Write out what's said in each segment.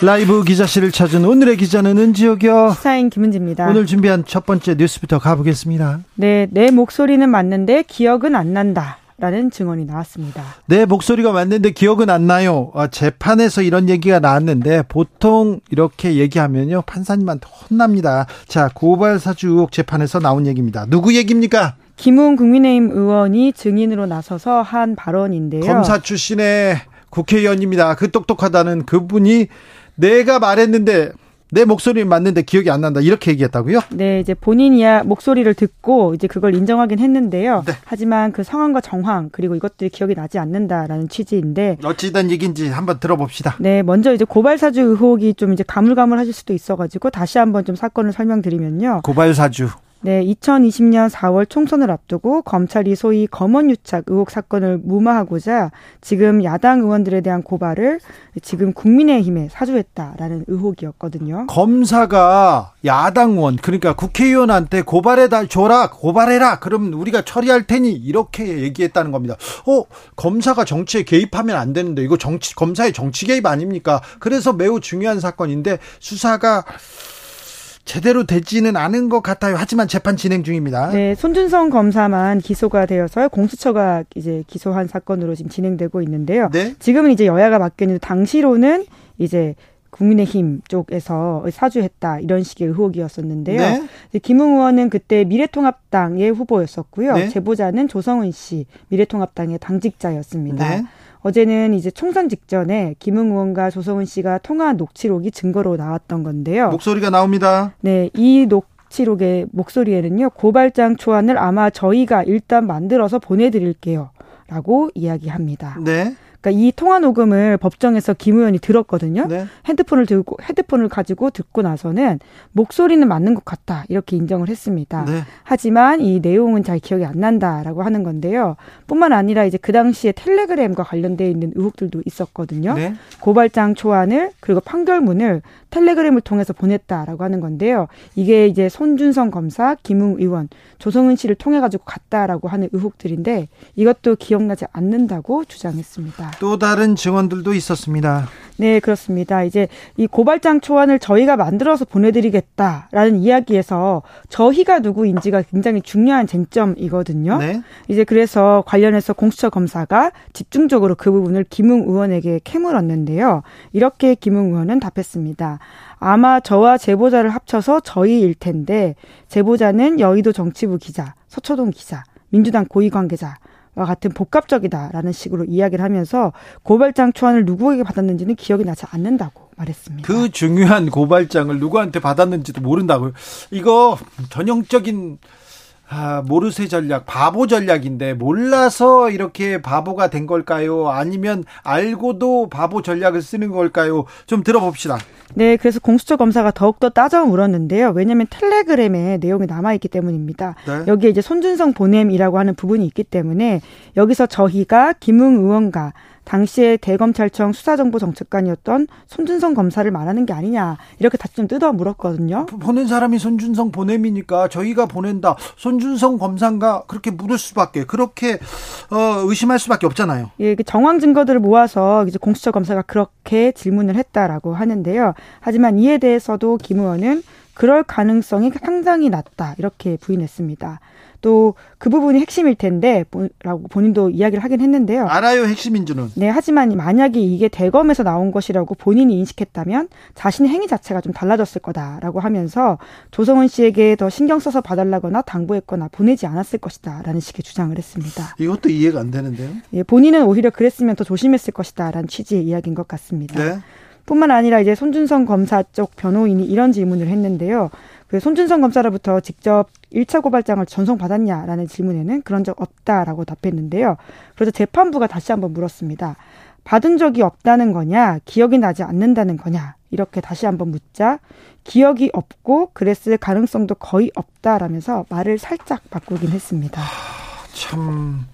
라이브 기자실을 찾은 오늘의 기자는 은지혁이요. 시사인 김은지입니다. 오늘 준비한 첫 번째 뉴스부터 가보겠습니다. 네, 내 목소리는 맞는데 기억은 안 난다. 라는 증언이 나왔습니다. 내 목소리가 맞는데 기억은 안 나요. 아, 재판에서 이런 얘기가 나왔는데 보통 이렇게 얘기하면요 판사님한테 혼납니다. 자 고발 사주 의혹 재판에서 나온 얘기입니다. 누구 얘기입니까? 김웅 국민의힘 의원이 증인으로 나서서 한 발언인데요. 검사 출신의 국회의원입니다. 그 똑똑하다는 그분이 내가 말했는데 내 목소리 맞는데 기억이 안 난다 이렇게 얘기했다고요? 네, 이제 본인이야 목소리를 듣고 이제 그걸 인정하긴 했는데요. 네. 하지만 그 상황과 정황 그리고 이것들이 기억이 나지 않는다라는 취지인데 어찌된 얘기인지 한번 들어봅시다. 네, 먼저 이제 고발 사주 의혹이 좀 이제 가물가물하실 수도 있어가지고 다시 한번 좀 사건을 설명드리면요. 고발 사주. 네, 2020년 4월 총선을 앞두고 검찰이 소위 검언 유착 의혹 사건을 무마하고자 지금 야당 의원들에 대한 고발을 지금 국민의힘에 사주했다라는 의혹이었거든요. 검사가 야당 의원 그러니까 국회의원한테 고발해다 줘라 고발해라 그럼 우리가 처리할 테니 이렇게 얘기했다는 겁니다. 어 검사가 정치에 개입하면 안 되는데 이거 정치 검사의 정치 개입 아닙니까? 그래서 매우 중요한 사건인데 수사가 제대로 되지는 않은 것 같아요. 하지만 재판 진행 중입니다. 네, 손준성 검사만 기소가 되어서 공수처가 이제 기소한 사건으로 지금 진행되고 있는데요. 네. 지금은 이제 여야가 바뀌었는데 당시로는 이제 국민의힘 쪽에서 사주했다 이런 식의 의혹이었었는데요. 네. 김웅 의원은 그때 미래통합당의 후보였었고요. 네. 제보자는 조성은 씨 미래통합당의 당직자였습니다. 네. 어제는 이제 총선 직전에 김웅 의원과 조성은 씨가 통화 녹취록이 증거로 나왔던 건데요. 목소리가 나옵니다. 네, 이 녹취록의 목소리에는요, 고발장 초안을 아마 저희가 일단 만들어서 보내드릴게요. 라고 이야기합니다. 네. 그러니까 이 통화 녹음을 법정에서 김 의원이 들었거든요. 네. 핸드폰을 들고 헤드폰을 가지고 듣고 나서는 목소리는 맞는 것 같다 이렇게 인정을 했습니다. 네. 하지만 이 내용은 잘 기억이 안 난다라고 하는 건데요. 뿐만 아니라 이제 그 당시에 텔레그램과 관련돼 있는 의혹들도 있었거든요. 네. 고발장 초안을 그리고 판결문을 텔레그램을 통해서 보냈다라고 하는 건데요. 이게 이제 손준성 검사, 김웅 의원, 조성은 씨를 통해 가지고 갔다라고 하는 의혹들인데 이것도 기억나지 않는다고 주장했습니다. 또 다른 증언들도 있었습니다. 네, 그렇습니다. 이제 이 고발장 초안을 저희가 만들어서 보내드리겠다라는 이야기에서 저희가 누구인지가 굉장히 중요한 쟁점이거든요. 네. 이제 그래서 관련해서 공수처 검사가 집중적으로 그 부분을 김웅 의원에게 캐물었는데요. 이렇게 김웅 의원은 답했습니다. 아마 저와 제보자를 합쳐서 저희일 텐데 제보자는 여의도 정치부 기자, 서초동 기자, 민주당 고위 관계자 와 같은 복합적이다라는 식으로 이야기를 하면서 고발장 초안을 누구에게 받았는지는 기억이 나지 않는다고 말했습니다. 그 중요한 고발장을 누구한테 받았는지도 모른다고요. 이거 전형적인 아, 모르쇠 전략, 바보 전략인데 몰라서 이렇게 바보가 된 걸까요? 아니면 알고도 바보 전략을 쓰는 걸까요? 좀 들어봅시다. 네, 그래서 공수처 검사가 더욱더 따져 물었는데요. 왜냐하면 텔레그램에 내용이 남아있기 때문입니다. 네. 여기에 이제 손준성 보냄이라고 하는 부분이 있기 때문에 여기서 저희가 김웅 의원과 당시에 대검찰청 수사정보정책관이었던 손준성 검사를 말하는 게 아니냐 이렇게 다시 좀 뜯어 물었거든요. 보낸 사람이 손준성 보냄이니까 저희가 보낸다. 손준성 검사인가 그렇게 물을 수밖에 그렇게 어, 의심할 수밖에 없잖아요. 예, 그 정황 증거들을 모아서 이제 공수처 검사가 그렇게 질문을 했다라고 하는데요. 하지만 이에 대해서도 김 의원은 그럴 가능성이 상당히 낮다 이렇게 부인했습니다. 또 그 부분이 핵심일 텐데 라고 본인도 이야기를 하긴 했는데요. 알아요 핵심인 줄은. 네, 하지만 만약에 이게 대검에서 나온 것이라고 본인이 인식했다면 자신의 행위 자체가 좀 달라졌을 거다라고 하면서 조성은 씨에게 더 신경 써서 봐달라거나 당부했거나 보내지 않았을 것이다라는 식의 주장을 했습니다. 이것도 이해가 안 되는데요. 예, 본인은 오히려 그랬으면 더 조심했을 것이다라는 취지의 이야기인 것 같습니다. 네. 뿐만 아니라 이제 손준성 검사 쪽 변호인이 이런 질문을 했는데요. 그 손준성 검사로부터 직접 1차 고발장을 전송받았냐라는 질문에는 그런 적 없다라고 답했는데요. 그래서 재판부가 다시 한번 물었습니다. 받은 적이 없다는 거냐, 기억이 나지 않는다는 거냐, 이렇게 다시 한번 묻자 기억이 없고 그랬을 가능성도 거의 없다라면서 말을 살짝 바꾸긴 했습니다. 참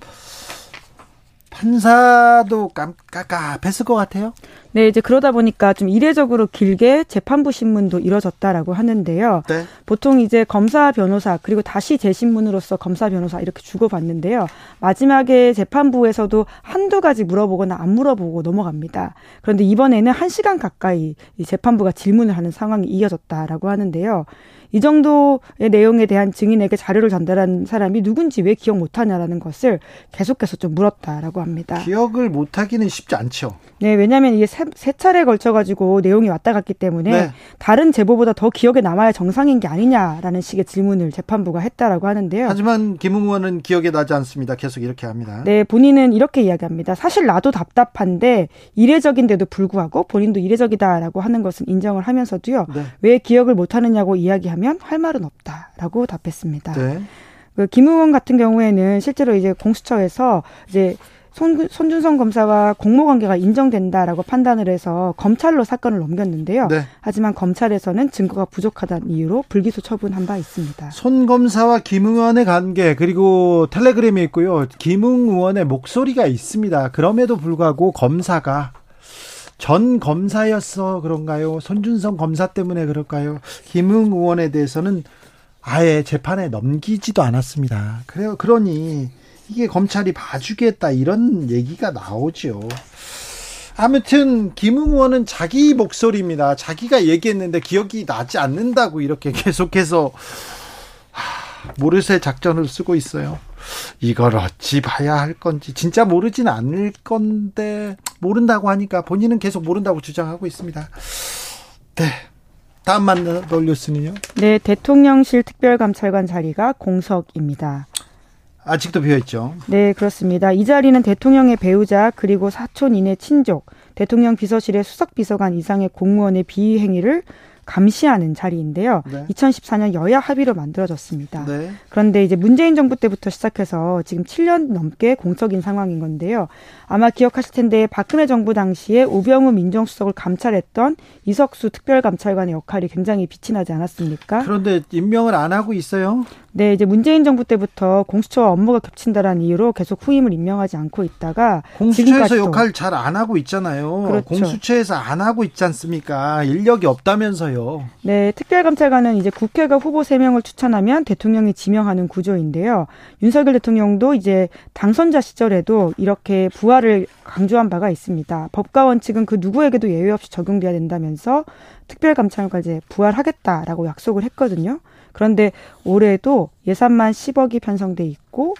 판사도 깜깜깜했을 것 같아요. 네, 이제 그러다 보니까 좀 이례적으로 길게 재판부 신문도 이뤄졌다라고 하는데요. 네. 보통 이제 검사 변호사 그리고 다시 재신문으로서 검사 변호사 이렇게 주고받는데요. 마지막에 재판부에서도 한두 가지 물어보거나 안 물어보고 넘어갑니다. 그런데 이번에는 한 시간 가까이 재판부가 질문을 하는 상황이 이어졌다라고 하는데요. 이 정도의 내용에 대한 증인에게 자료를 전달한 사람이 누군지 왜 기억 못하냐라는 것을 계속해서 좀 물었다라고 합니다. 기억을 못하기는 쉽지 않죠. 네, 왜냐하면 이게 세, 세 차례 걸쳐 가지고 내용이 왔다 갔기 때문에 네. 다른 제보보다 더 기억에 남아야 정상인 게 아니냐라는 식의 질문을 재판부가 했다라고 하는데요. 하지만 김웅 의원은 기억에 나지 않습니다. 계속 이렇게 합니다. 네, 본인은 이렇게 이야기합니다. 사실 나도 답답한데 이례적인데도 불구하고 본인도 이례적이다라고 하는 것은 인정을 하면서도요. 네. 왜 기억을 못 하느냐고 이야기하면 하면 할 말은 없다라고 답했습니다. 네. 그 김의원 같은 경우에는 실제로 이제 공수처에서 이제 손, 손준성 검사와 공모 관계가 인정된다라고 판단을 해서 검찰로 사건을 넘겼는데요. 네. 하지만 검찰에서는 증거가 부족하다는 이유로 불기소 처분한 바 있습니다. 손 검사와 김 의원의 관계 그리고 텔레그램이 있고요. 김웅 의원의 목소리가 있습니다. 그럼에도 불구하고 검사가 전 검사였어 그런가요? 손준성 검사 때문에 그럴까요? 김웅 의원에 대해서는 아예 재판에 넘기지도 않았습니다. 그래요. 그러니 이게 검찰이 봐주겠다 이런 얘기가 나오죠. 아무튼 김웅 의원은 자기 목소리입니다. 자기가 얘기했는데 기억이 나지 않는다고 이렇게 계속해서 모르쇠 작전을 쓰고 있어요. 이걸 어찌 봐야 할 건지 진짜 모르진 않을 건데 모른다고 하니까 본인은 계속 모른다고 주장하고 있습니다. 네. 다음 만나볼 뉴스는요? 네, 대통령실 특별감찰관 자리가 공석입니다. 아직도 비어 있죠. 네, 그렇습니다. 이 자리는 대통령의 배우자 그리고 사촌 이내 친족, 대통령 비서실의 수석 비서관 이상의 공무원의 비위 행위를 감시하는 자리인데요. 네. 2014년 여야 합의로 만들어졌습니다. 네. 그런데 이제 문재인 정부 때부터 시작해서 지금 7년 넘게 공석인 상황인 건데요. 아마 기억하실 텐데 박근혜 정부 당시에 우병우 민정수석을 감찰했던 이석수 특별감찰관의 역할이 굉장히 빛이 나지 않았습니까? 그런데 임명을 안 하고 있어요? 네, 이제 문재인 정부 때부터 공수처와 업무가 겹친다라는 이유로 계속 후임을 임명하지 않고 있다가 공수처에서 역할 잘 안 하고 있잖아요. 그렇죠. 공수처에서 안 하고 있지 않습니까? 인력이 없다면서요. 네, 특별감찰관은 이제 국회가 후보 3명을 추천하면 대통령이 지명하는 구조인데요. 윤석열 대통령도 이제 당선자 시절에도 이렇게 부활을 강조한 바가 있습니다. 법과 원칙은 그 누구에게도 예외 없이 적용돼야 된다면서 특별감찰관제 부활하겠다라고 약속을 했거든요. 그런데 올해도 예산만 10억이 편성돼 있고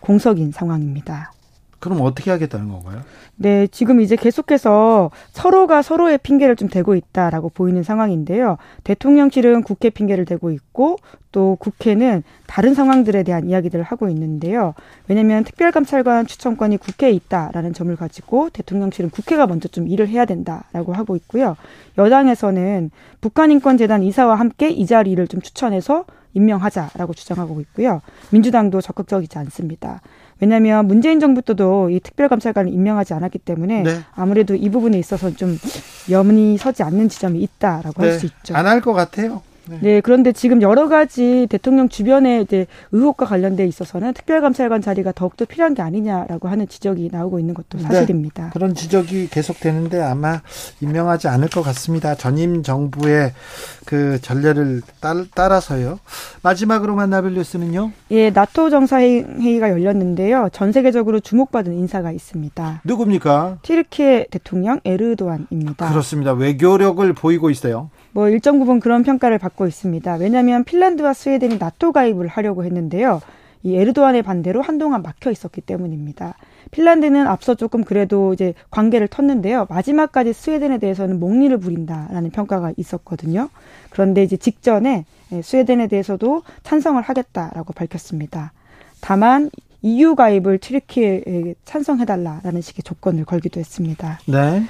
공석인 상황입니다. 그럼 어떻게 하겠다는 건가요? 네, 지금 이제 계속해서 서로가 서로의 핑계를 좀 대고 있다라고 보이는 상황인데요. 대통령실은 국회 핑계를 대고 있고 또 국회는 다른 상황들에 대한 이야기들을 하고 있는데요. 왜냐하면 특별감찰관 추천권이 국회에 있다라는 점을 가지고 대통령실은 국회가 먼저 좀 일을 해야 된다라고 하고 있고요. 여당에서는 북한인권재단 이사와 함께 이 자리를 좀 추천해서 임명하자라고 주장하고 있고요. 민주당도 적극적이지 않습니다. 왜냐하면 문재인 정부 때도 이 특별감찰관을 임명하지 않았기 때문에 네. 아무래도 이 부분에 있어서 좀 염이 서지 않는 지점이 있다라고 네. 할수 있죠. 안 할 것 같아요. 네. 네. 그런데 지금 여러 가지 대통령 주변에 이제 의혹과 관련돼 있어서는 특별감찰관 자리가 더욱더 필요한 게 아니냐라고 하는 지적이 나오고 있는 것도 네. 사실입니다. 네. 그런 지적이 계속되는데 아마 임명하지 않을 것 같습니다. 전임 정부의 그 전례를 따, 라서요 마지막으로 만나볼 뉴스는요? 예, 나토 정상회의가 열렸는데요. 전 세계적으로 주목받은 인사가 있습니다. 누굽니까? 티르키의 대통령 에르도안입니다. 그렇습니다. 외교력을 보이고 있어요. 뭐 일정 부분 그런 평가를 받고 있습니다. 왜냐하면 핀란드와 스웨덴이 나토 가입을 하려고 했는데요. 이 에르도안의 반대로 한동안 막혀 있었기 때문입니다. 핀란드는 앞서 조금 그래도 이제 관계를 텄는데요. 마지막까지 스웨덴에 대해서는 목리를 부린다라는 평가가 있었거든요. 그런데 이제 직전에 스웨덴에 대해서도 찬성을 하겠다라고 밝혔습니다. 다만 EU 가입을 튀르키에 찬성해달라라는 식의 조건을 걸기도 했습니다. 네.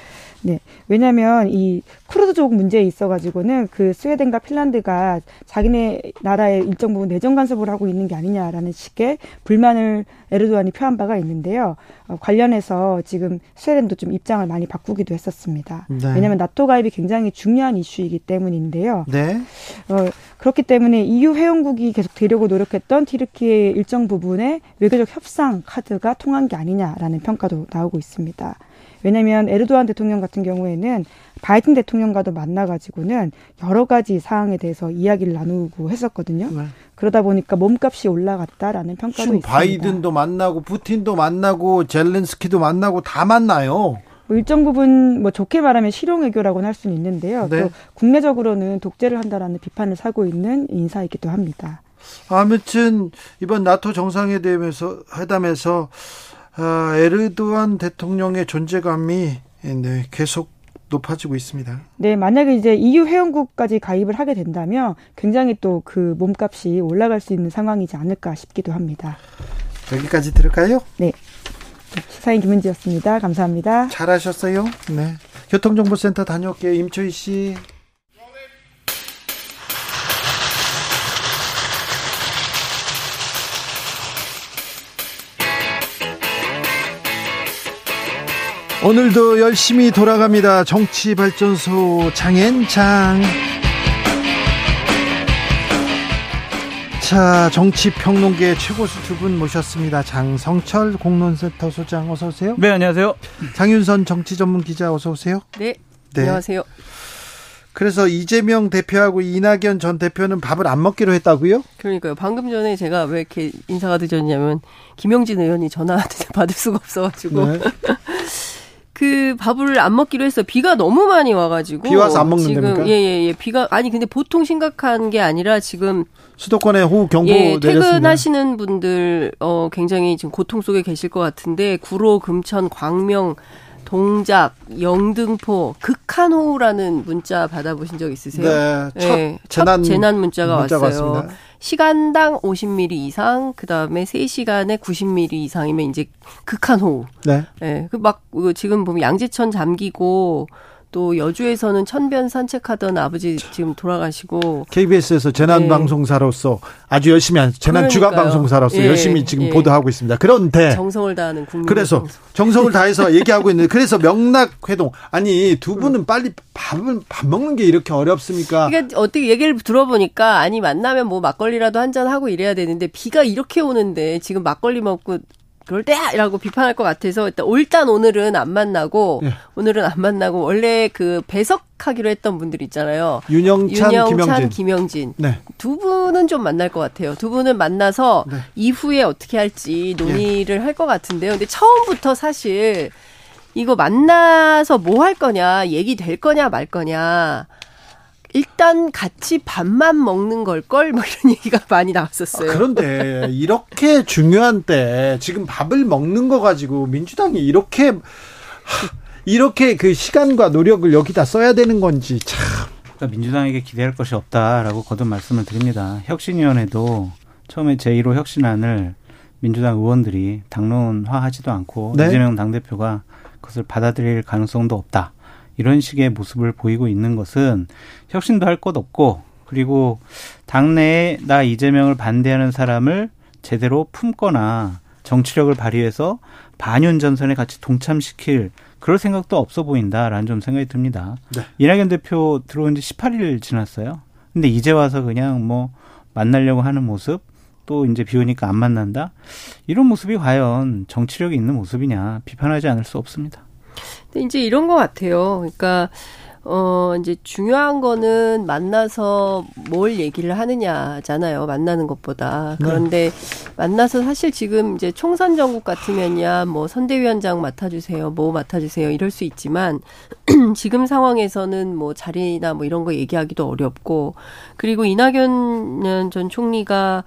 네. 왜냐하면 이 쿠르드족 문제에 있어 가지고는 그 스웨덴과 핀란드가 자기네 나라의 일정 부분 내정 간섭을 하고 있는 게 아니냐라는 식의 불만을 에르도안이 표한 바가 있는데요. 어, 관련해서 지금 스웨덴도 좀 입장을 많이 바꾸기도 했었습니다. 네. 왜냐하면 나토 가입이 굉장히 중요한 이슈이기 때문인데요. 네. 어, 그렇기 때문에 EU 회원국이 계속 되려고 노력했던 티르키의 일정 부분의 외교적 협상 카드가 통한 게 아니냐라는 평가도 나오고 있습니다. 왜냐하면 에르도안 대통령 같은 경우에는 바이든 대통령과도 만나가지고는 여러 가지 사항에 대해서 이야기를 나누고 했었거든요. 네. 그러다 보니까 몸값이 올라갔다라는 평가도 있습니다. 바이든도 만나고 푸틴도 만나고 젤렌스키도 만나고 다 만나요. 뭐 일정 부분 뭐 좋게 말하면 실용 외교라고는 할 수는 있는데요. 네. 또 국내적으로는 독재를 한다라는 비판을 사고 있는 인사이기도 합니다. 아무튼 이번 나토 정상회담에서 회담에서 아, 에르도안 대통령의 존재감이 네, 계속 높아지고 있습니다. 네, 만약에 이제 EU 회원국까지 가입을 하게 된다면 굉장히 또 그 몸값이 올라갈 수 있는 상황이지 않을까 싶기도 합니다. 여기까지 들을까요? 네. 시사인 김은지였습니다. 감사합니다. 잘하셨어요. 네. 교통정보센터 다녀올게요. 임초희 씨. 오늘도 열심히 돌아갑니다. 정치발전소 장앤장. 자, 정치평론계 최고수 두 분 모셨습니다. 장성철 공론센터 소장 어서 오세요. 네, 안녕하세요. 장윤선 정치 전문 기자 어서 오세요. 네, 네. 안녕하세요. 그래서 이재명 대표하고 이낙연 전 대표는 밥을 안 먹기로 했다고요? 그러니까요. 방금 전에 제가 왜 이렇게 인사가 늦었냐면 김영진 의원이 전화 받을 수가 없어가지고 네. 그 밥을 안 먹기로 했어. 비가 너무 많이 와가지고. 비 와서 안 먹는 겁니까? 예예 예. 예, 비가 아니 근데 보통 심각한 게 아니라 지금 수도권에 호우 경보 예, 내렸습니다. 퇴근하시는 분들 어 굉장히 지금 고통 속에 계실 것 같은데 구로, 금천, 광명 동작, 영등포 극한 호우라는 문자 받아보신 적 있으세요? 네, 첫 네, 재난, 재난 문자가, 문자가 왔어요. 왔습니다. 시간당 50mm 이상, 그 다음에 3시간에 90mm 이상이면 이제 극한 호우. 네. 네. 그막 그 지금 보면 양재천 잠기고 또 여주에서는 천변 산책하던 아버지 지금 돌아가시고 KBS에서 재난 네. 방송사로서 아주 열심히 한 재난 주간 방송사로서 예, 열심히 지금 예. 보도하고 있습니다. 그런데 정성을 다하는 국민 그래서. 정성을 다해서 얘기하고 있는데 그래서 명락 회동 아니 두 분은 음. 빨리 밥을 밥 먹는 게 이렇게 어렵습니까? 그러니까 어떻게 얘기를 들어보니까 아니 만나면 뭐 막걸리라도 한 잔 하고 이래야 되는데 비가 이렇게 오는데 지금 막걸리 먹고 그럴 때라고 비판할 것 같아서 일단 일단 오늘은 안 만나고 예. 오늘은 안 만나고 원래 그 배석하기로 했던 분들 있잖아요. 윤영찬, 윤영찬 김영진. 김영진. 네. 두 분은 좀 만날 것 같아요. 두 분은 만나서 네. 이후에 어떻게 할지 논의를 예. 할것 같은데요. 근데 처음부터 사실 이거 만나서 뭐 할 거냐, 얘기 될 거냐 말 거냐. 일단 같이 밥만 먹는 걸 걸 뭐 이런 얘기가 많이 나왔었어요. 아, 그런데 이렇게 중요한 때 지금 밥을 먹는 거 가지고 민주당이 이렇게 이렇게 그 시간과 노력을 여기다 써야 되는 건지 참. 그러니까 민주당에게 기대할 것이 없다라고 거듭 말씀을 드립니다. 혁신위원회도 처음에 제1호 혁신안을 민주당 의원들이 당론화하지도 않고 네? 이재명 당대표가 그것을 받아들일 가능성도 없다. 이런 식의 모습을 보이고 있는 것은 혁신도 할 것 없고 그리고 당내에 나 이재명을 반대하는 사람을 제대로 품거나 정치력을 발휘해서 반윤 전선에 같이 동참시킬 그럴 생각도 없어 보인다라는 좀 생각이 듭니다. 네. 이낙연 대표 들어온 지 18일 지났어요. 근데 이제 와서 그냥 뭐 만나려고 하는 모습 또 이제 비 오니까 안 만난다. 이런 모습이 과연 정치력이 있는 모습이냐 비판하지 않을 수 없습니다. 근데 이제 이런 것 같아요. 그러니까 어, 이제 중요한 거는 만나서 뭘 얘기를 하느냐잖아요. 만나는 것보다. 네. 그런데 네. 만나서 사실 지금 이제 총선 전국 같으면야 뭐 선대위원장 맡아주세요. 뭐 맡아주세요. 이럴 수 있지만 지금 상황에서는 뭐 자리나 뭐 이런 거 얘기하기도 어렵고 그리고 이낙연 전 총리가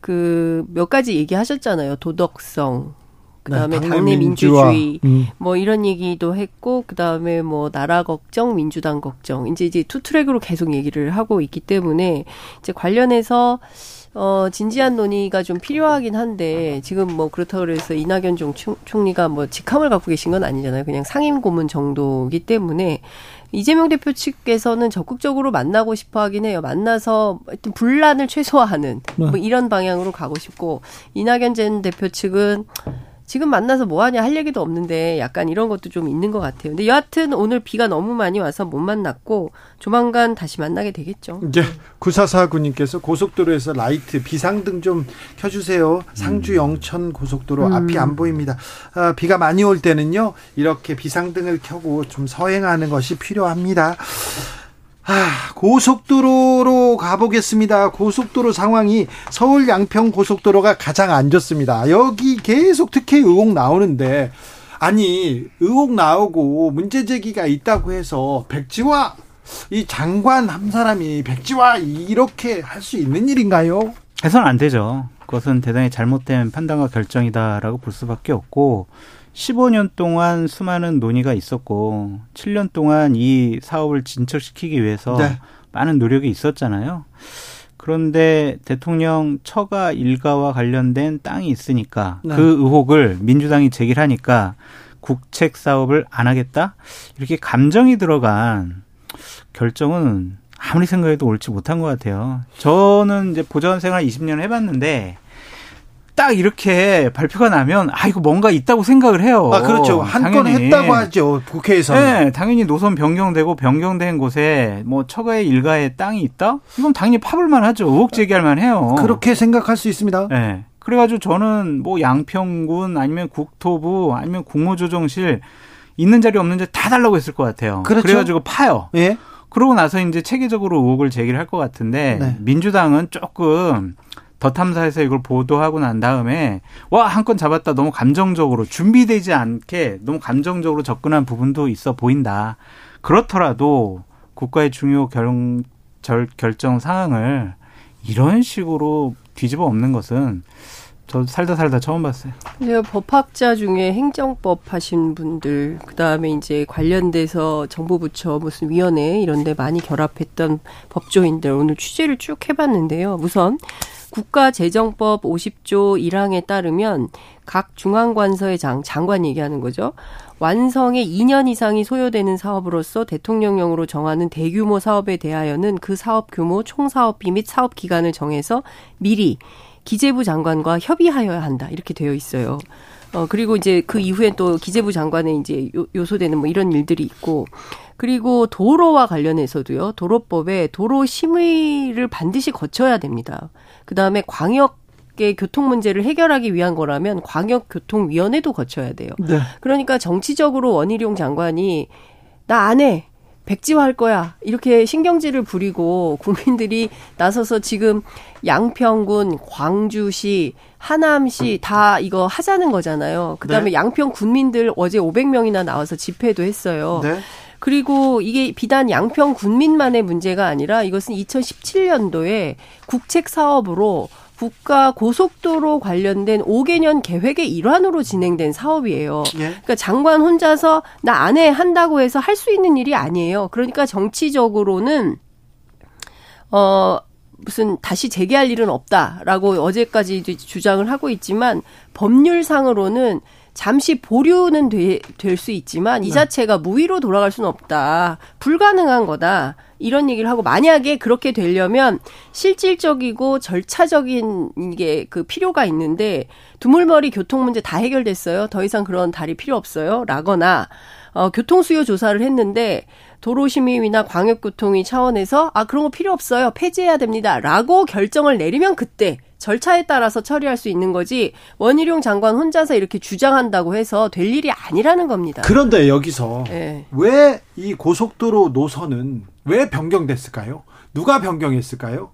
그 몇 가지 얘기하셨잖아요. 도덕성, 그다음에 네, 당내 민주주의 음. 뭐 이런 얘기도 했고 그다음에 뭐 나라 걱정, 민주당 걱정 이제 이제 two track으로 계속 얘기를 하고 있기 때문에 이제 관련해서 어, 진지한 논의가 좀 필요하긴 한데 지금 뭐 그렇다고 그래서 이낙연 총, 총리가 뭐 직함을 갖고 계신 건 아니잖아요. 그냥 상임 고문 정도기 때문에 이재명 대표 측에서는 적극적으로 만나고 싶어 하긴 해요. 만나서 하여튼 분란을 최소화하는 뭐 네. 이런 방향으로 가고 싶고 이낙연 전 대표 측은 지금 만나서 뭐 하냐 할 얘기도 없는데 약간 이런 것도 좀 있는 것 같아요. 근데 여하튼 오늘 비가 너무 많이 와서 못 만났고 조만간 다시 만나게 되겠죠. 이제 구사사구님께서 고속도로에서 라이트 비상등 좀 켜주세요. 상주 음. 영천 고속도로 음. 앞이 안 보입니다. 아, 비가 많이 올 때는요 이렇게 비상등을 켜고 좀 서행하는 것이 필요합니다. 아, 고속도로로 가보겠습니다. 고속도로 상황이 서울 양평 고속도로가 가장 안 좋습니다. 여기 계속 특혜 의혹 나오는데, 아니, 의혹 나오고 문제 제기가 있다고 해서 백지화, 이 장관 한 사람이 백지화 이렇게 할 수 있는 일인가요? 해서는 안 되죠. 그것은 대단히 잘못된 판단과 결정이다라고 볼 수밖에 없고, 15년 동안 수많은 논의가 있었고 7년 동안 이 사업을 진척시키기 위해서 네. 많은 노력이 있었잖아요. 그런데 대통령 처가 일가와 관련된 땅이 있으니까 네. 그 의혹을 민주당이 제기하니까 국책 사업을 안 하겠다? 이렇게 감정이 들어간 결정은 아무리 생각해도 옳지 못한 것 같아요. 저는 이제 보좌관 생활 20년 해봤는데 딱 이렇게 발표가 나면 아 이거 뭔가 있다고 생각을 해요. 아 그렇죠. 한 건 했다고 하죠 국회에서. 네, 당연히 노선 변경되고 변경된 곳에 뭐 처가의 일가의 땅이 있다? 이건 당연히 파볼만 하죠. 의혹 제기할 만해요. 그렇게 생각할 수 있습니다. 네. 그래가지고 저는 뭐 양평군 아니면 국토부 아니면 국무조정실 있는 자리 없는 자리 다 달라고 했을 것 같아요. 그렇죠. 그래가지고 파요. 예. 그러고 나서 이제 체계적으로 의혹을 제기를 할 것 같은데 네. 민주당은 조금 더 탐사에서 이걸 보도하고 난 다음에 와 한 건 잡았다 너무 감정적으로 준비되지 않게 너무 감정적으로 접근한 부분도 있어 보인다. 그렇더라도 국가의 중요 결, 절, 결정 상황을 이런 식으로 뒤집어 엎는 것은 저 살다 살다 처음 봤어요. 네, 법학자 중에 행정법 하신 분들, 그 다음에 이제 관련돼서 정부부처 무슨 위원회 이런 데 많이 결합했던 법조인들 오늘 취재를 쭉 해봤는데요. 우선 국가재정법 50조 1항에 따르면 각 중앙관서의 장, 장관 얘기하는 거죠. 완성에 2년 이상이 소요되는 사업으로서 대통령령으로 정하는 대규모 사업에 대하여는 그 사업 규모, 총사업비 및 사업 기간을 정해서 미리 기재부 장관과 협의하여야 한다. 이렇게 되어 있어요. 어, 그리고 이제 그 이후에 또 기재부 장관에 이제 요, 요소되는 뭐 이런 일들이 있고, 그리고 도로와 관련해서도요, 도로법에 도로 심의를 반드시 거쳐야 됩니다. 그 다음에 광역 의 교통 문제를 해결하기 위한 거라면 광역교통위원회도 거쳐야 돼요. 네. 그러니까 정치적으로 원희룡 장관이 나 안 해. 백지화할 거야. 이렇게 신경질을 부리고 국민들이 나서서 지금 양평군, 광주시, 하남시 다 이거 하자는 거잖아요. 그다음에 네. 양평 군민들 어제 500명이나 나와서 집회도 했어요. 네. 그리고 이게 비단 양평 군민만의 문제가 아니라 이것은 2017년도에 국책 사업으로 국가 고속도로 관련된 5개년 계획의 일환으로 진행된 사업이에요. 예. 그러니까 장관 혼자서 나 안에 한다고 해서 할 수 있는 일이 아니에요. 그러니까 정치적으로는 어 무슨 다시 재개할 일은 없다라고 어제까지 주장을 하고 있지만 법률상으로는 잠시 보류는 될 수 있지만 이 네. 자체가 무위로 돌아갈 수는 없다. 불가능한 거다. 이런 얘기를 하고 만약에 그렇게 되려면 실질적이고 절차적인 이게 그 필요가 있는데 두물머리 교통 문제 다 해결됐어요. 더 이상 그런 달이 필요 없어요. 라거나 어 교통 수요 조사를 했는데 도로심의위나 광역교통위 차원에서 아 그런 거 필요 없어요. 폐지해야 됩니다.라고 결정을 내리면 그때 절차에 따라서 처리할 수 있는 거지 원희룡 장관 혼자서 이렇게 주장한다고 해서 될 일이 아니라는 겁니다. 그런데 여기서 네. 왜이 고속도로 노선은 왜 변경됐을까요? 누가 변경했을까요?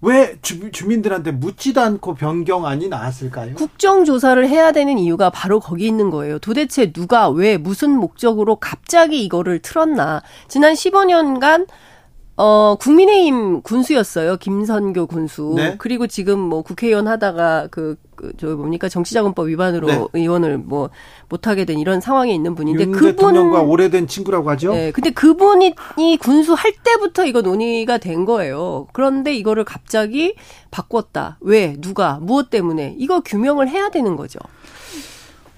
왜 주, 주민들한테 묻지도 않고 변경안이 나왔을까요? 국정조사를 해야 되는 이유가 바로 거기 있는 거예요. 도대체 누가 왜 무슨 목적으로 갑자기 이거를 틀었나. 지난 15년간 어, 국민의힘 군수였어요. 김선교 군수. 네? 그리고 지금 뭐 국회의원 하다가 그 그 저 뭡니까 정치자금법 위반으로 네. 의원을 뭐 못하게 된 이런 상황에 있는 분인데 윤 그분 대통령과 오래된 친구라고 하죠. 네, 근데 그분이 군수 할 때부터 이거 논의가 된 거예요. 그런데 이거를 갑자기 바꿨다. 왜? 누가? 무엇 때문에? 이거 규명을 해야 되는 거죠.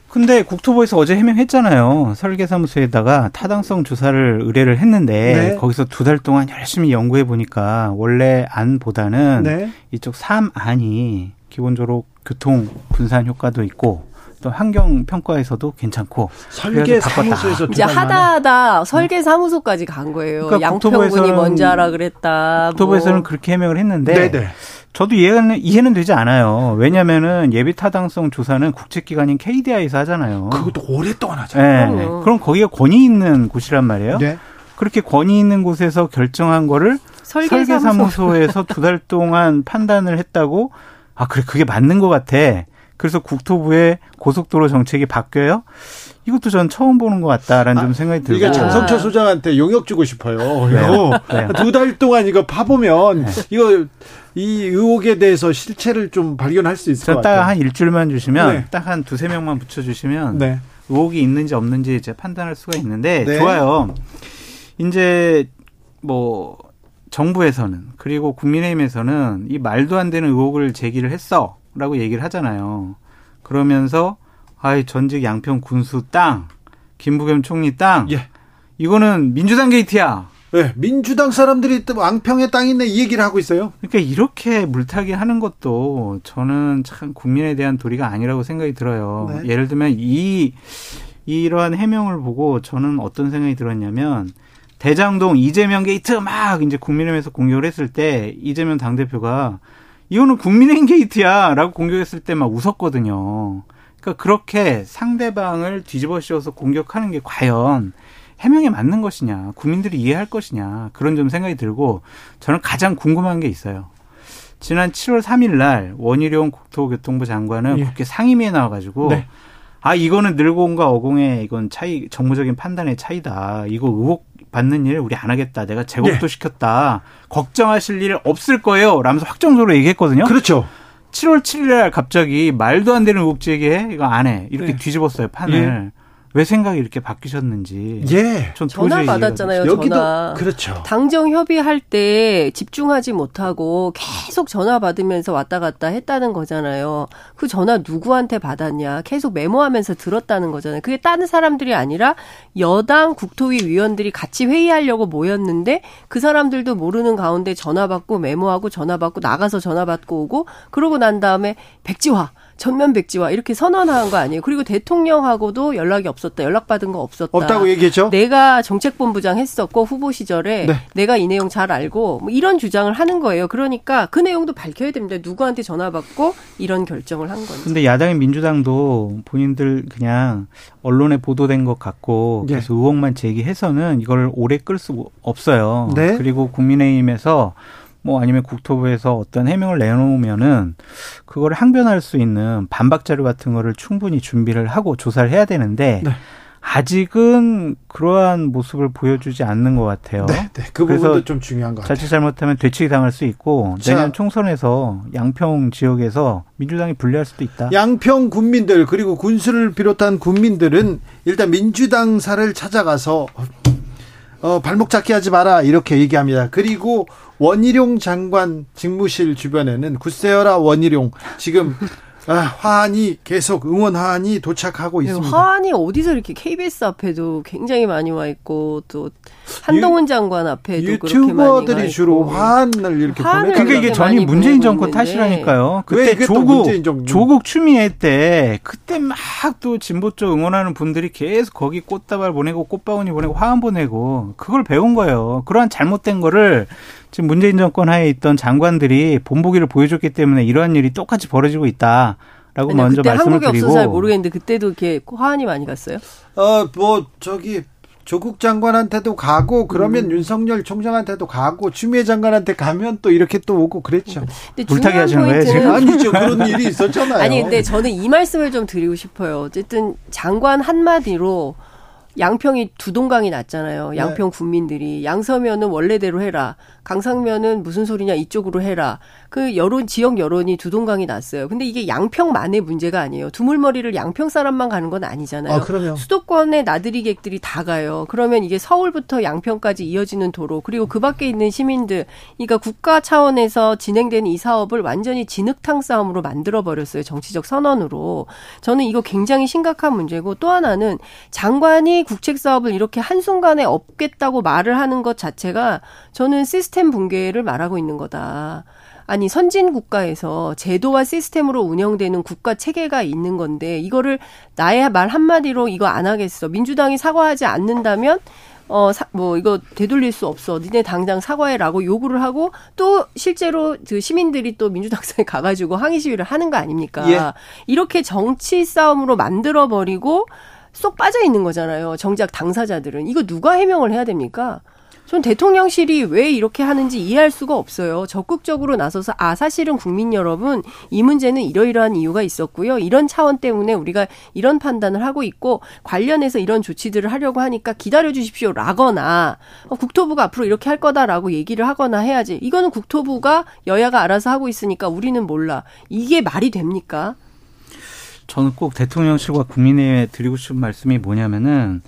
근데 국토부에서 어제 해명했잖아요. 설계사무소에다가 타당성 조사를 의뢰를 했는데 네. 거기서 두 달 동안 열심히 연구해 보니까 원래 안보다는 네. 이쪽 3안이 기본적으로 교통 분산 효과도 있고 또 환경 평가에서도 괜찮고 설계 사무소에서 이제 하다 하다 설계 사무소까지 간 거예요. 그러니까 양평군이 먼저 하라 그랬다. 국토부에서는 뭐. 그렇게 해명을 했는데 네네. 저도 이해는 이해는 되지 않아요. 왜냐면은 예비 타당성 조사는 국제기관인 KDI에서 하잖아요. 그것도 오랫동안 하잖아요. 네. 그럼 거기가 권위 있는 곳이란 말이에요. 네. 그렇게 권위 있는 곳에서 결정한 거를 설계사무소에서 두 달 동안 판단을 했다고 아 그래 그게 맞는 것 같아. 그래서 국토부의 고속도로 정책이 바뀌어요? 이것도 전 처음 보는 것 같다라는 아, 좀 생각이 들고. 이거 장성철 소장한테 용역 주고 싶어요. 이거 네. 두달 동안 이거 파보면 네. 이거 이 의혹에 대해서 실체를 좀 발견할 수 있을 것 같아요. 딱 한 일주일만 주시면 네. 딱한 두세 명만 붙여주시면 네. 의혹이 있는지 없는지 이제 판단할 수가 있는데 네. 좋아요. 이제 뭐 정부에서는 그리고 국민의힘에서는 이 말도 안 되는 의혹을 제기를 했어. 라고 얘기를 하잖아요. 그러면서 아이 전직 양평 군수 땅, 김부겸 총리 땅. 예. 이거는 민주당 게이트야. 네, 민주당 사람들이 또 왕평의 땅 있네 이 얘기를 하고 있어요. 그러니까 이렇게 물타기 하는 것도 저는 참 국민에 대한 도리가 아니라고 생각이 들어요. 네. 예를 들면 이 이러한 해명을 보고 저는 어떤 생각이 들었냐면 대장동 이재명 게이트 막 이제 국민의힘에서 공격을 했을 때 이재명 당대표가 이거는 국민의힘 게이트야라고 공격했을 때 막 웃었거든요. 그러니까 그렇게 상대방을 뒤집어 씌워서 공격하는 게 과연 해명에 맞는 것이냐, 국민들이 이해할 것이냐 그런 좀 생각이 들고 저는 가장 궁금한 게 있어요. 지난 7월 3일 날 원희룡 국토교통부 장관은 예. 국회 상임위에 나와가지고 네. 아 이거는 늘고온과 어공의 이건 차이 정무적인 판단의 차이다. 이거 의혹 받는 일 우리 안 하겠다. 내가 제곡도 네. 시켰다. 걱정하실 일 없을 거예요. 라면서 확정적으로 얘기했거든요. 그렇죠. 7월 7일 날 갑자기 말도 안 되는 의혹 제기해. 이거 안 해. 이렇게 네. 뒤집었어요, 판을. 예. 왜 생각이 이렇게 바뀌셨는지. 예. 전 전화 받았잖아요. 여기도 전화. 그렇죠. 당정 협의할 때 집중하지 못하고 계속 전화 받으면서 왔다 갔다 했다는 거잖아요. 그 전화 누구한테 받았냐? 계속 메모하면서 들었다는 거잖아요. 그게 다른 사람들이 아니라 여당 국토위 위원들이 같이 회의하려고 모였는데 그 사람들도 모르는 가운데 전화 받고 메모하고 전화 받고 나가서 전화 받고 오고 그러고 난 다음에 백지화 전면 백지화 이렇게 선언한 거 아니에요. 그리고 대통령하고도 연락이 없었다. 연락받은 거 없었다. 없다고 얘기했죠. 내가 정책본부장 했었고 후보 시절에 네. 내가 이 내용 잘 알고 뭐 이런 주장을 하는 거예요. 그러니까 그 내용도 밝혀야 됩니다. 누구한테 전화 받고 이런 결정을 한 건지. 근데 야당인 민주당도 본인들 그냥 언론에 보도된 것 같고 네. 계속 의혹만 제기해서는 이걸 오래 끌 수 없어요. 네. 그리고 국민의힘에서 뭐 아니면 국토부에서 어떤 해명을 내놓으면은 그걸 항변할 수 있는 반박 자료 같은 거를 충분히 준비를 하고 조사를 해야 되는데 네. 아직은 그러한 모습을 보여주지 않는 것 같아요. 네, 네. 그 부분도 좀 중요한 것 같아요. 자칫 잘못하면 되치기 당할 수 있고 자, 내년 총선에서 양평 지역에서 민주당이 불리할 수도 있다. 양평 군민들 그리고 군수를 비롯한 군민들은 일단 민주당사를 찾아가서 어, 발목 잡기 하지 마라 이렇게 얘기합니다. 그리고 원희룡 장관 직무실 주변에는 굳세어라 원희룡 지금 아, 화환이 계속 응원 화환이 도착하고 네, 있습니다. 화환이 어디서 이렇게 KBS 앞에도 굉장히 많이 와 있고 또 한동훈 유, 장관 앞에도 그렇게 많이 와 있고. 주로 화환을 이렇게 보내. 그러니까 이게 전이 문재인 정권 탓이라니까요. 그때 조국 조국 추미애 때 그때 막 또 진보 쪽 응원하는 분들이 계속 거기 꽃다발 보내고 꽃바구니 보내고 화환 보내고 그걸 배운 거예요. 그러한 잘못된 거를 지금 문재인 정권 하에 있던 장관들이 본보기를 보여줬기 때문에 이러한 일이 똑같이 벌어지고 있다. 라고 먼저 말씀을 드리고. 없어서 잘 모르겠는데 그때도 이렇게 화환이 많이 갔어요? 어, 뭐 저기 조국 장관한테도 가고 그러면 음. 윤석열 총장한테도 가고 추미애 장관한테 가면 또 이렇게 또 오고 그랬죠. 물타기 하시는 거예요 지금? 아니죠 그런 일이 있었잖아요. 아니 근데 저는 이 말씀을 좀 드리고 싶어요. 어쨌든 장관 한마디로 양평이 두 동강이 났잖아요. 양평 네. 국민들이 양서면은 원래대로 해라. 강상면은 무슨 소리냐 이쪽으로 해라. 그 여론 지역 여론이 두 동강이 났어요. 근데 이게 양평만의 문제가 아니에요. 두물머리를 양평 사람만 가는 건 아니잖아요. 아, 그럼요. 수도권의 나들이객들이 다 가요. 그러면 이게 서울부터 양평까지 이어지는 도로 그리고 그 밖에 있는 시민들 그러니까 국가 차원에서 진행되는 이 사업을 완전히 진흙탕 싸움으로 만들어 버렸어요. 정치적 선언으로. 저는 이거 굉장히 심각한 문제고 또 하나는 장관이 국책 사업을 이렇게 한순간에 없겠다고 말을 하는 것 자체가 저는 시스템 붕괴를 말하고 있는 거다. 아니 선진 국가에서 제도와 시스템으로 운영되는 국가 체계가 있는 건데 이거를 나의 말 한마디로 이거 안 하겠어. 민주당이 사과하지 않는다면 어, 사, 뭐, 이거 되돌릴 수 없어. 니네 당장 사과해라고 요구를 하고 또 실제로 그 시민들이 또 민주당사에 가가지고 항의 시위를 하는 거 아닙니까? 예. 이렇게 정치 싸움으로 만들어버리고 쏙 빠져 있는 거잖아요. 정작 당사자들은. 이거 누가 해명을 해야 됩니까? 전 대통령실이 왜 이렇게 하는지 이해할 수가 없어요. 적극적으로 나서서 아 사실은 국민 여러분 이 문제는 이러이러한 이유가 있었고요. 이런 차원 때문에 우리가 이런 판단을 하고 있고 관련해서 이런 조치들을 하려고 하니까 기다려 주십시오라거나 어, 국토부가 앞으로 이렇게 할 거다라고 얘기를 하거나 해야지. 이거는 국토부가 여야가 알아서 하고 있으니까 우리는 몰라. 이게 말이 됩니까? 저는 꼭 대통령실과 국민에 드리고 싶은 말씀이 뭐냐면은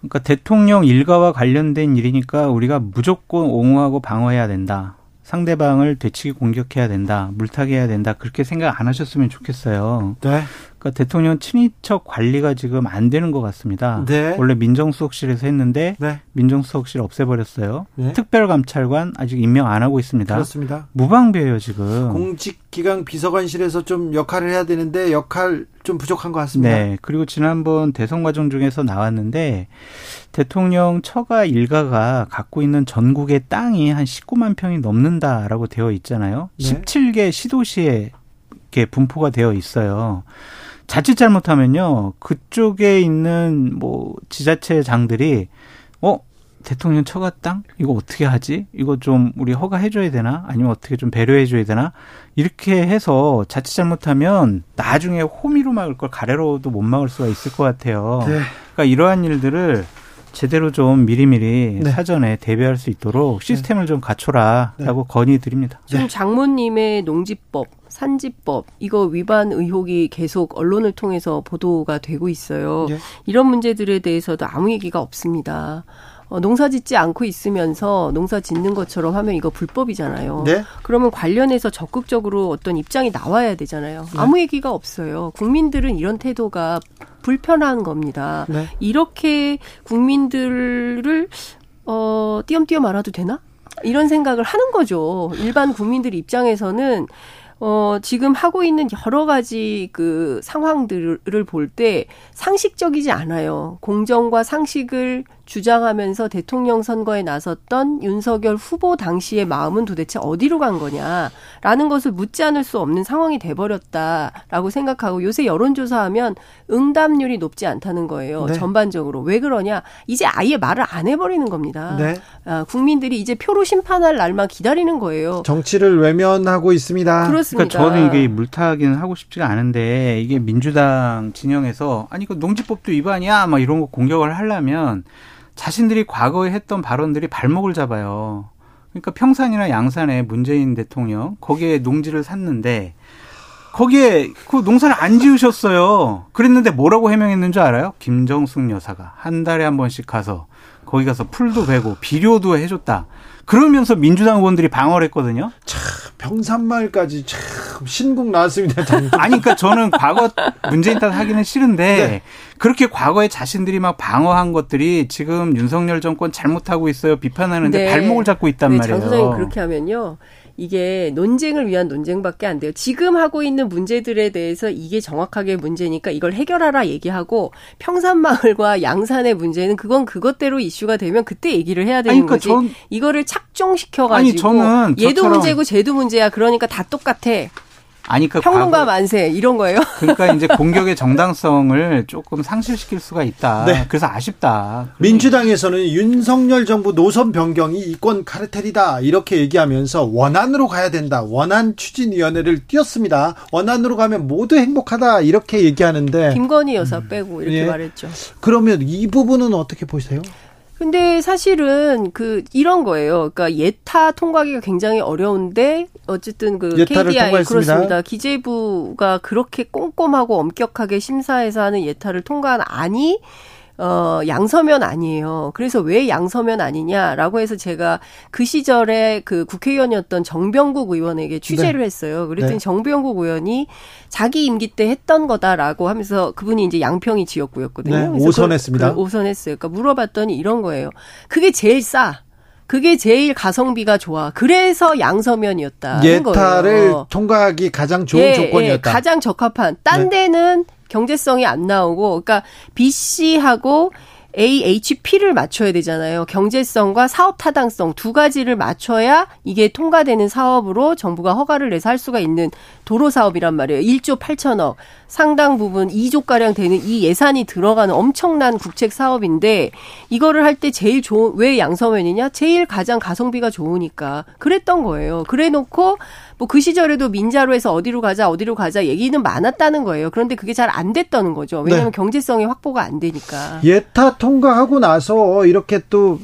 그러니까 대통령 일가와 관련된 일이니까 우리가 무조건 옹호하고 방어해야 된다. 상대방을 되치기 공격해야 된다. 물타기해야 된다. 그렇게 생각 안 하셨으면 좋겠어요. 네. 그러니까 대통령 친인척 관리가 지금 안 되는 것 같습니다. 네. 원래 민정수석실에서 했는데 네. 민정수석실 없애버렸어요. 네. 특별감찰관 아직 임명 안 하고 있습니다. 그렇습니다. 무방비예요 지금. 공직기강 비서관실에서 좀 역할을 해야 되는데 역할 좀 부족한 것 같습니다. 네. 그리고 지난번 대선 과정 중에서 나왔는데 대통령 처가 일가가 갖고 있는 전국의 땅이 한 19만 평이 넘는다라고 되어 있잖아요. 네. 17개 시도시에 이렇게 분포가 되어 있어요. 자칫 잘못하면요 그쪽에 있는 뭐 지자체 장들이 어 대통령 처가 땅 이거 어떻게 하지 이거 좀 우리 허가해 줘야 되나 아니면 어떻게 좀 배려해 줘야 되나 이렇게 해서 자칫 잘못하면 나중에 호미로 막을 걸 가래로도 못 막을 수가 있을 것 같아요. 네. 그러니까 이러한 일들을 제대로 좀 미리미리 네. 사전에 대비할 수 있도록 시스템을 네. 좀 갖춰라라고 네. 건의드립니다. 지금 장모님의 농지법 산지법 이거 위반 의혹이 계속 언론을 통해서 보도가 되고 있어요. 예. 이런 문제들에 대해서도 아무 얘기가 없습니다. 어, 농사 짓지 않고 있으면서 농사 짓는 것처럼 하면 이거 불법이잖아요. 네? 그러면 관련해서 적극적으로 어떤 입장이 나와야 되잖아요. 네. 아무 얘기가 없어요. 국민들은 이런 태도가 불편한 겁니다. 네. 이렇게 국민들을 어 띄엄띄엄 알아도 되나? 이런 생각을 하는 거죠. 일반 국민들 입장에서는 어, 지금 하고 있는 여러 가지 그 상황들을 볼 때 상식적이지 않아요. 공정과 상식을 주장하면서 대통령 선거에 나섰던 윤석열 후보 당시의 마음은 도대체 어디로 간 거냐라는 것을 묻지 않을 수 없는 상황이 돼버렸다라고 생각하고 요새 여론조사하면 응답률이 높지 않다는 거예요. 네. 전반적으로 왜 그러냐? 이제 아예 말을 안 해버리는 겁니다. 네. 아, 국민들이 이제 표로 심판할 날만 기다리는 거예요. 정치를 외면하고 있습니다. 그렇습니다. 그러니까 저는 이게 물타기는 하고 싶지가 않은데 이게 민주당 진영에서 아니 그 농지법도 위반이야 막 이런 거 공격을 하려면 자신들이 과거에 했던 발언들이 발목을 잡아요. 그러니까 평산이나 양산에 문재인 대통령 거기에 농지를 샀는데 거기에 그 농사를 안 지으셨어요. 그랬는데 뭐라고 해명했는 줄 알아요? 김정숙 여사가 한 달에 한 번씩 가서 거기 가서 풀도 베고 비료도 해줬다. 그러면서 민주당 의원들이 방어를 했거든요. 참 평산마을까지 참 신곡 나왔습니다. 아니 그러니까 저는 과거 문재인 탓 하기는 싫은데 네. 그렇게 과거에 자신들이 막 방어한 것들이 지금 윤석열 정권 잘못하고 있어요. 비판하는데 네. 발목을 잡고 있단 네, 말이에요. 장 소장님 그렇게 하면요. 이게 논쟁을 위한 논쟁밖에 안 돼요. 지금 하고 있는 문제들에 대해서 이게 정확하게 문제니까 이걸 해결하라 얘기하고 평산마을과 양산의 문제는 그건 그것대로 이슈가 되면 그때 얘기를 해야 되는 아니, 그러니까 거지. 전, 이거를 착종시켜 가지고 얘도 문제고 쟤도 문제야. 그러니까 다 똑같아. 아니 그 평론가 과거, 만세 이런 거예요. 그러니까 이제 공격의 정당성을 조금 상실시킬 수가 있다. 네. 그래서 아쉽다. 민주당에서는 윤석열 정부 노선 변경이 이권 카르텔이다 이렇게 얘기하면서 원안으로 가야 된다. 원안 추진위원회를 띄웠습니다. 원안으로 가면 모두 행복하다 이렇게 얘기하는데 김건희 여사 음. 빼고 이렇게 예. 말했죠. 그러면 이 부분은 어떻게 보세요? 근데 사실은 그 이런 거예요. 그러니까 예타 통과하기가 굉장히 어려운데 어쨌든 그 KDI 통과했습니다. 그렇습니다. 기재부가 그렇게 꼼꼼하고 엄격하게 심사해서 하는 예타를 통과한 안이 어, 양서면 아니에요. 그래서 왜 양서면 아니냐라고 해서 제가 그 시절에 그 국회의원이었던 정병국 의원에게 취재를 네. 했어요. 그랬더니 네. 정병국 의원이 자기 임기 때 했던 거다라고 하면서 그분이 이제 양평이 지역구였거든요. 네, 오선했습니다. 그, 오선했어요. 그러니까 물어봤더니 이런 거예요. 그게 제일 싸. 그게 제일 가성비가 좋아. 그래서 양서면이었다. 예타를 통과하기 가장 좋은 예, 조건이었다. 예, 가장 적합한. 딴 네. 데는 경제성이 안 나오고 그러니까 BC하고 AHP를 맞춰야 되잖아요. 경제성과 사업 타당성 두 가지를 맞춰야 이게 통과되는 사업으로 정부가 허가를 내서 할 수가 있는 도로 사업이란 말이에요. 1조 8천억 상당 부분 2조 가량 되는 이 예산이 들어가는 엄청난 국책 사업인데 이거를 할 때 제일 좋은 왜 양서면이냐? 제일 가장 가성비가 좋으니까 그랬던 거예요. 그래 놓고 뭐 그 시절에도 민자로 해서 어디로 가자 어디로 가자 얘기는 많았다는 거예요. 그런데 그게 잘 안 됐다는 거죠. 왜냐하면 네. 경제성이 확보가 안 되니까. 예타 통과하고 나서 이렇게 또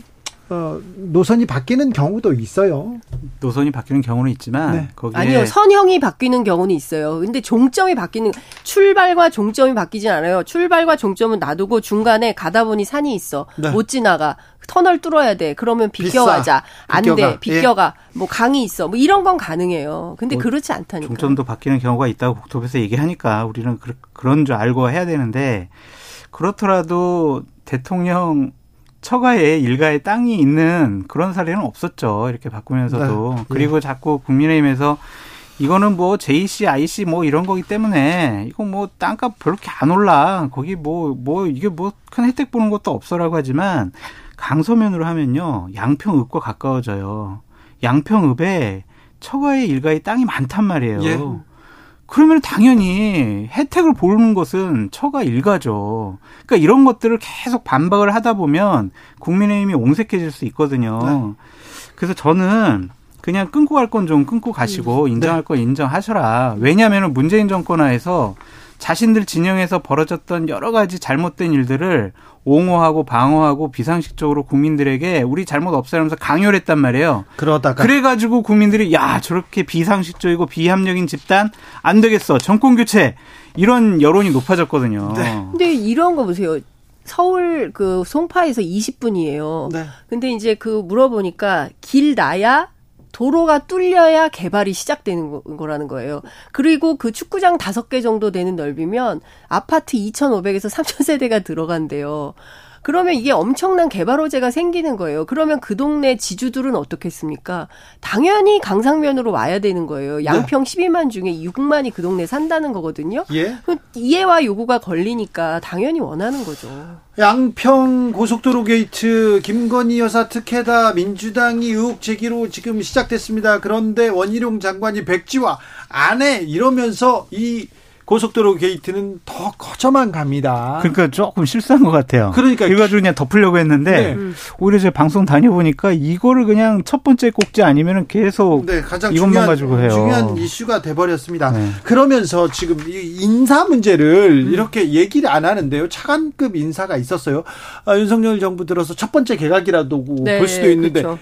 어, 노선이 바뀌는 경우도 있어요. 노선이 바뀌는 경우는 있지만 네. 거기에 아니요 선형이 바뀌는 경우는 있어요. 근데 종점이 바뀌는 출발과 종점이 바뀌진 않아요. 출발과 종점은 놔두고 중간에 가다 보니 산이 있어 네. 못 지나가 터널 뚫어야 돼. 그러면 비껴가자. 안 돼. 비껴가. 예. 뭐 강이 있어. 뭐 이런 건 가능해요. 근데 뭐 그렇지 않다니까. 종점도 바뀌는 경우가 있다고 국토부에서 얘기하니까 우리는 그, 그런 줄 알고 해야 되는데 그렇더라도 대통령 처가에 일가에 땅이 있는 그런 사례는 없었죠. 이렇게 바꾸면서도. 네. 그리고 자꾸 국민의힘에서 이거는 뭐 JC, IC 뭐 이런 거기 때문에 이거 뭐 땅값 별로게 안 올라. 거기 뭐뭐 뭐 이게 뭐 큰 혜택 보는 것도 없어라고 하지만 강서면으로 하면요. 양평읍과 가까워져요. 양평읍에 처가의 일가의 땅이 많단 말이에요. 예. 그러면 당연히 혜택을 보는 것은 처가 일가죠. 그러니까 이런 것들을 계속 반박을 하다 보면 국민의힘이 옹색해질 수 있거든요. 네. 그래서 저는 그냥 끊고 갈 건 좀 끊고 가시고 음. 인정할 네. 건 인정하셔라. 왜냐하면 문재인 정권 하에서 자신들 진영에서 벌어졌던 여러 가지 잘못된 일들을 옹호하고 방어하고 비상식적으로 국민들에게 우리 잘못 없애면서 강요를 했단 말이에요. 그러다가 그래가지고 국민들이 야 저렇게 비상식적이고 비합력인 집단 안 되겠어 정권 교체 이런 여론이 높아졌거든요. 네. 근데 이런 거 보세요. 서울 그 송파에서 20분이에요. 네. 근데 이제 그 물어보니까 길 나야 도로가 뚫려야 개발이 시작되는 거라는 거예요. 그리고 그 축구장 다섯 개 정도 되는 넓이면 아파트 2,500에서 3,000세대가 들어간대요. 그러면 이게 엄청난 개발 호재가 생기는 거예요. 그러면 그 동네 지주들은 어떻겠습니까? 당연히 강상면으로 와야 되는 거예요. 양평 네. 12만 중에 6만이 그 동네 산다는 거거든요. 예. 이해와 요구가 걸리니까 당연히 원하는 거죠. 양평 고속도로 게이트 김건희 여사 특혜다 민주당이 의혹 제기로 지금 시작됐습니다. 그런데 원희룡 장관이 백지화 안 해 이러면서 이 고속도로 게이트는 더 커져만 갑니다. 그러니까 조금 실수한 것 같아요. 그러니까 이거 가지고 그냥 덮으려고 했는데 네. 오히려 제가 방송 다녀보니까 이거를 그냥 첫 번째 꼭지 아니면은 계속 네, 가장 이것만 중요한, 가지고 해요. 중요한 이슈가 돼버렸습니다. 네. 그러면서 지금 인사 문제를 음. 이렇게 얘기를 안 하는데요. 차관급 인사가 있었어요. 아, 윤석열 정부 들어서 첫 번째 개각이라도 네, 볼 수도 있는데 그렇죠.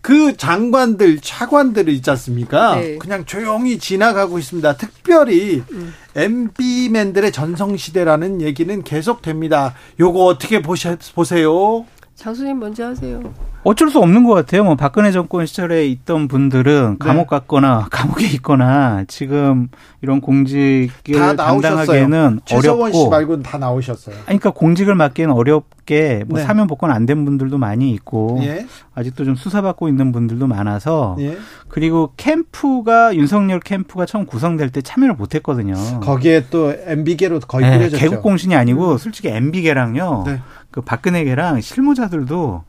그 장관들, 차관들 있지 않습니까? 네. 그냥 조용히 지나가고 있습니다. 특별히 음. MB맨들의 전성시대라는 얘기는 계속됩니다. 요거 어떻게 보셔, 보세요? 장수님 먼저 하세요. 어쩔 수 없는 것 같아요. 뭐 박근혜 정권 시절에 있던 분들은 네. 감옥 갔거나 감옥에 있거나 지금 이런 공직을 담당하기에는 어렵고 씨 말고는 다 나오셨어요. 아니, 그러니까 공직을 맡기에는 어렵게 뭐 네. 사면 복권 안 된 분들도 많이 있고 예. 아직도 좀 수사받고 있는 분들도 많아서 예. 그리고 캠프가 윤석열 캠프가 처음 구성될 때 참여를 못했거든요. 거기에 또 MB계로 거의 네, 꾸려졌죠. 개국 공신이 아니고 솔직히 MB계랑요. 네. 그 박근혜계랑 실무자들도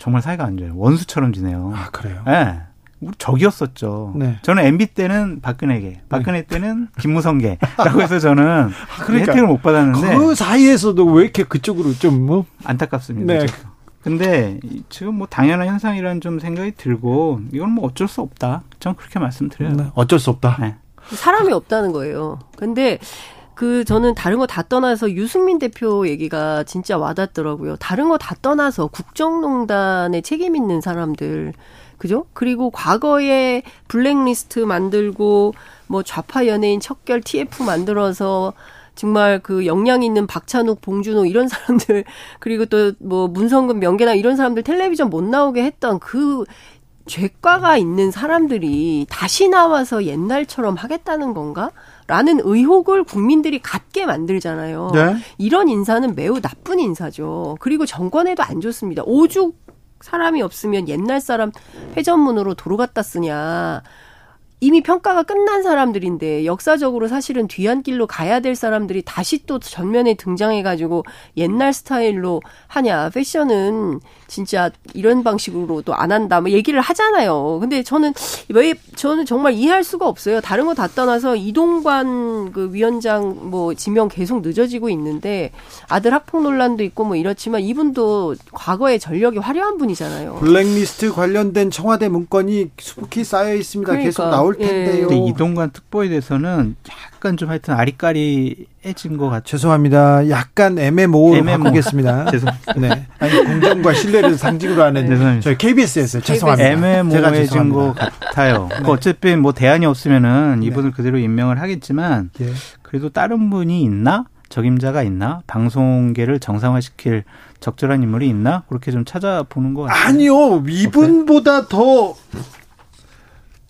정말 사이가 안 좋아요. 원수처럼 지내요. 아, 그래요? 예. 네. 우리 적이었었죠. 네. 저는 MB 때는 박근혜계, 박근혜 때는 김무성계라고 해서 저는 아, 그러니까 혜택을 못 받았는데 그 사이에서도 왜 이렇게 그쪽으로 좀 뭐 안타깝습니다. 네. 근데 지금 뭐 당연한 현상이라는 좀 생각이 들고 이건 뭐 어쩔 수 없다. 전 그렇게 말씀드려요. 네. 어쩔 수 없다. 네. 사람이 없다는 거예요. 근데 그 저는 다른 거 다 떠나서 유승민 대표 얘기가 진짜 와닿더라고요. 다른 거 다 떠나서 국정농단에 책임 있는 사람들 그죠? 그리고 과거에 블랙리스트 만들고 뭐 좌파 연예인 척결 TF 만들어서 정말 그 역량 있는 박찬욱, 봉준호 이런 사람들 그리고 또 뭐 문성근, 명계나 이런 사람들 텔레비전 못 나오게 했던 그 죄과가 있는 사람들이 다시 나와서 옛날처럼 하겠다는 건가? 라는 의혹을 국민들이 갖게 만들잖아요. 네? 이런 인사는 매우 나쁜 인사죠. 그리고 정권에도 안 좋습니다. 오죽 사람이 없으면 옛날 사람 회전문으로 도로 갖다 쓰냐. 이미 평가가 끝난 사람들인데 역사적으로 사실은 뒤안길로 가야 될 사람들이 다시 또 전면에 등장해가지고 옛날 스타일로 하냐 패션은 진짜 이런 방식으로도 안 한다 뭐 얘기를 하잖아요. 근데 저는 왜 저는 정말 이해할 수가 없어요. 다른 거 다 떠나서 이동관 그 위원장 뭐 지명 계속 늦어지고 있는데 아들 학폭 논란도 있고 뭐 이렇지만 이분도 과거에 전력이 화려한 분이잖아요. 블랙리스트 관련된 청와대 문건이 수북히 쌓여 있습니다. 그러니까. 계속 나올 예. 텐데요. 예. 이동관 특보에 대해서는 약간 좀 하여튼 아리까리해진 것 같아요. 죄송합니다. 약간 애매모호로 바꾸겠습니다. 죄송합니다. 네. 아니 공정과 신뢰를 상징으로 하는 죄송합니다. 저희 KBS에서 죄송합니다. 애매모호해진 것 같아요. 네. 그 어쨌든 뭐 대안이 없으면은 네. 이분을 네. 그대로 임명을 하겠지만 예. 그래도 다른 분이 있나? 적임자가 있나? 방송계를 정상화시킬 적절한 인물이 있나? 그렇게 좀 찾아보는 것 같아요. 아니요. 이분보다 더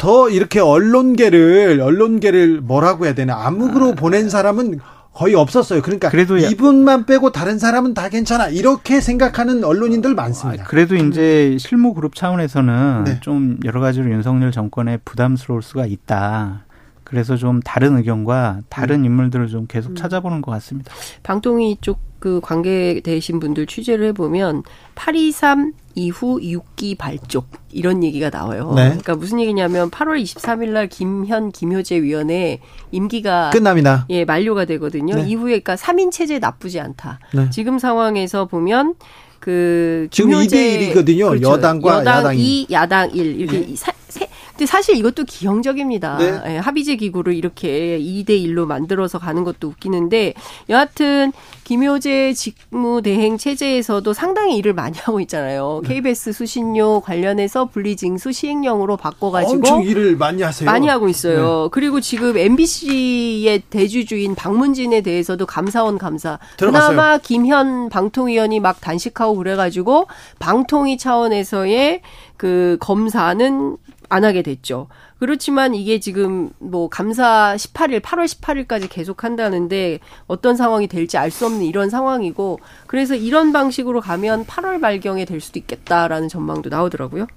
더 이렇게 언론계를 언론계를 뭐라고 해야 되나 암흑으로 아. 보낸 사람은 거의 없었어요. 그러니까 그래도 이분만 빼고 다른 사람은 다 괜찮아 이렇게 생각하는 언론인들 많습니다. 아, 그래도 이제 실무 그룹 차원에서는 네. 좀 여러 가지로 윤석열 정권에 부담스러울 수가 있다. 그래서 좀 다른 의견과 다른 음. 인물들을 좀 계속 음. 찾아보는 것 같습니다. 방통위 쪽 그 관계되신 분들 취재를 해보면 823 이후 6기 발족 이런 얘기가 나와요. 네. 그러니까 무슨 얘기냐면 8월 23일 날 김현 김효재 위원회 임기가 끝납니다. 예, 만료가 되거든요. 네. 이후에 그러니까 3인 체제 나쁘지 않다. 네. 지금 상황에서 보면 그 지금 2대 1이거든요. 그렇죠. 여당과 여당 야당 2, 야당 1 이렇게 네. 사, 세, 근데 사실 이것도 기형적입니다. 네. 예, 합의제 기구를 이렇게 2대 1로 만들어서 가는 것도 웃기는데 여하튼 김효재 직무대행 체제에서도 상당히 일을 많이 하고 있잖아요. 네. KBS 수신료 관련해서 분리징수 시행령으로 바꿔가지고 엄청 일을 많이 하세요. 많이 하고 있어요. 네. 그리고 지금 MBC의 대주주인 박문진에 대해서도 감사원 감사. 들어갔어요. 그나마 김현 방통위원이 막 단식하고 그래가지고 방통위 차원에서의 그 검사는 안 하게 됐죠. 그렇지만 이게 지금 뭐 감사 18일, 8월 18일까지 계속 한다는데 어떤 상황이 될지 알 수 없는 이런 상황이고 그래서 이런 방식으로 가면 8월 말경에 될 수도 있겠다라는 전망도 나오더라고요.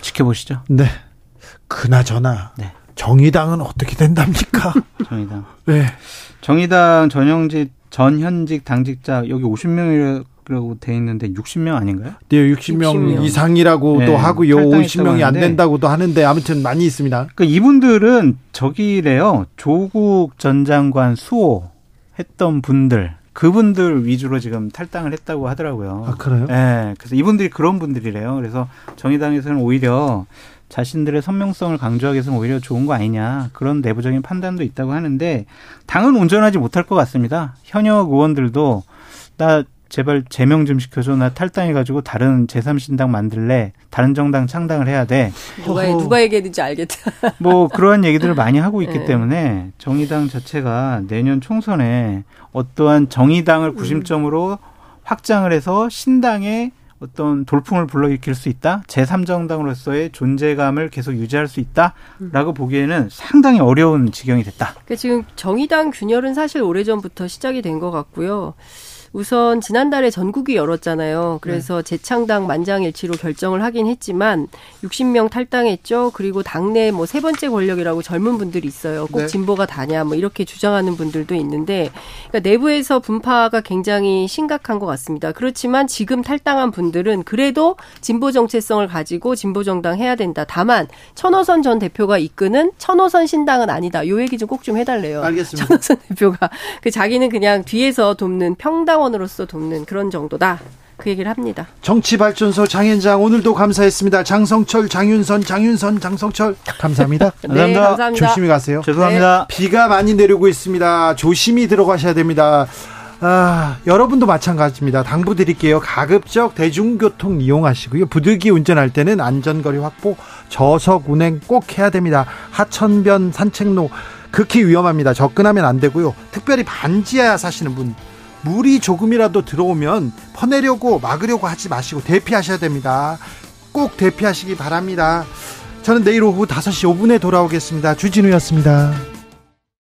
지켜보시죠. 네. 그나저나 네. 정의당은 어떻게 된답니까? 정의당. 네. 정의당 전형직 전현직 당직자 여기 50명이 라 고 돼 있는데 60명 아닌가요? 네, 60명, 60명. 이상이라고도 네, 하고요. 50명이 안 된다고도 하는데 아무튼 많이 있습니다. 그러니까 이분들은 저기래요. 조국 전 장관 수호 했던 분들 그분들 위주로 지금 탈당을 했다고 하더라고요. 아, 그래요? 네. 그래서 이분들이 그런 분들이래요. 그래서 정의당에서는 오히려 자신들의 선명성을 강조하기 위해서는 오히려 좋은 거 아니냐. 그런 내부적인 판단도 있다고 하는데 당은 온전하지 못할 것 같습니다. 현역 의원들도 나 제발 제명 좀 시켜줘. 나 탈당해가지고 다른 제3신당 만들래. 다른 정당 창당을 해야 돼. 누가, 누가 얘기했는지 알겠다. 뭐 그러한 얘기들을 많이 하고 있기 네. 때문에 정의당 자체가 내년 총선에 어떠한 정의당을 구심점으로 음. 확장을 해서 신당의 어떤 돌풍을 불러일으킬 수 있다. 제3정당으로서의 존재감을 계속 유지할 수 있다라고 음. 보기에는 상당히 어려운 지경이 됐다. 그러니까 지금 정의당 균열은 사실 오래전부터 시작이 된 것 같고요. 우선 지난달에 전국이 열었잖아요. 그래서 네. 재창당 만장일치로 결정을 하긴 했지만 60명 탈당했죠. 그리고 당내 뭐 세 번째 권력이라고 젊은 분들이 있어요. 꼭 네. 진보가 다냐 뭐 이렇게 주장하는 분들도 있는데 그러니까 내부에서 분파가 굉장히 심각한 것 같습니다. 그렇지만 지금 탈당한 분들은 그래도 진보 정체성을 가지고 진보 정당 해야 된다. 다만 천호선 전 대표가 이끄는 천호선 신당은 아니다. 요 얘기 좀 꼭좀 좀 해달래요. 알겠습니다. 천호선 대표가 그 자기는 그냥 뒤에서 돕는 평당 원으로서 돕는 그런 정도다. 그 얘기를 합니다. 정치발전소 장현장 오늘도 감사했습니다. 장성철, 장윤선, 장윤선, 장성철 감사합니다. 네, 감사합니다. 감사합니다. 조심히 가세요. 죄송합니다. 네. 비가 많이 내리고 있습니다. 조심히 들어가셔야 됩니다. 아, 여러분도 마찬가지입니다. 당부 드릴게요. 가급적 대중교통 이용하시고요. 부득이 운전할 때는 안전거리 확보, 저속 운행 꼭 해야 됩니다. 하천변 산책로 극히 위험합니다. 접근하면 안 되고요. 특별히 반지하 사시는 분 물이 조금이라도 들어오면 퍼내려고 막으려고 하지 마시고 대피하셔야 됩니다. 꼭 대피하시기 바랍니다. 저는 내일 오후 5시 5분에 돌아오겠습니다. 주진우였습니다.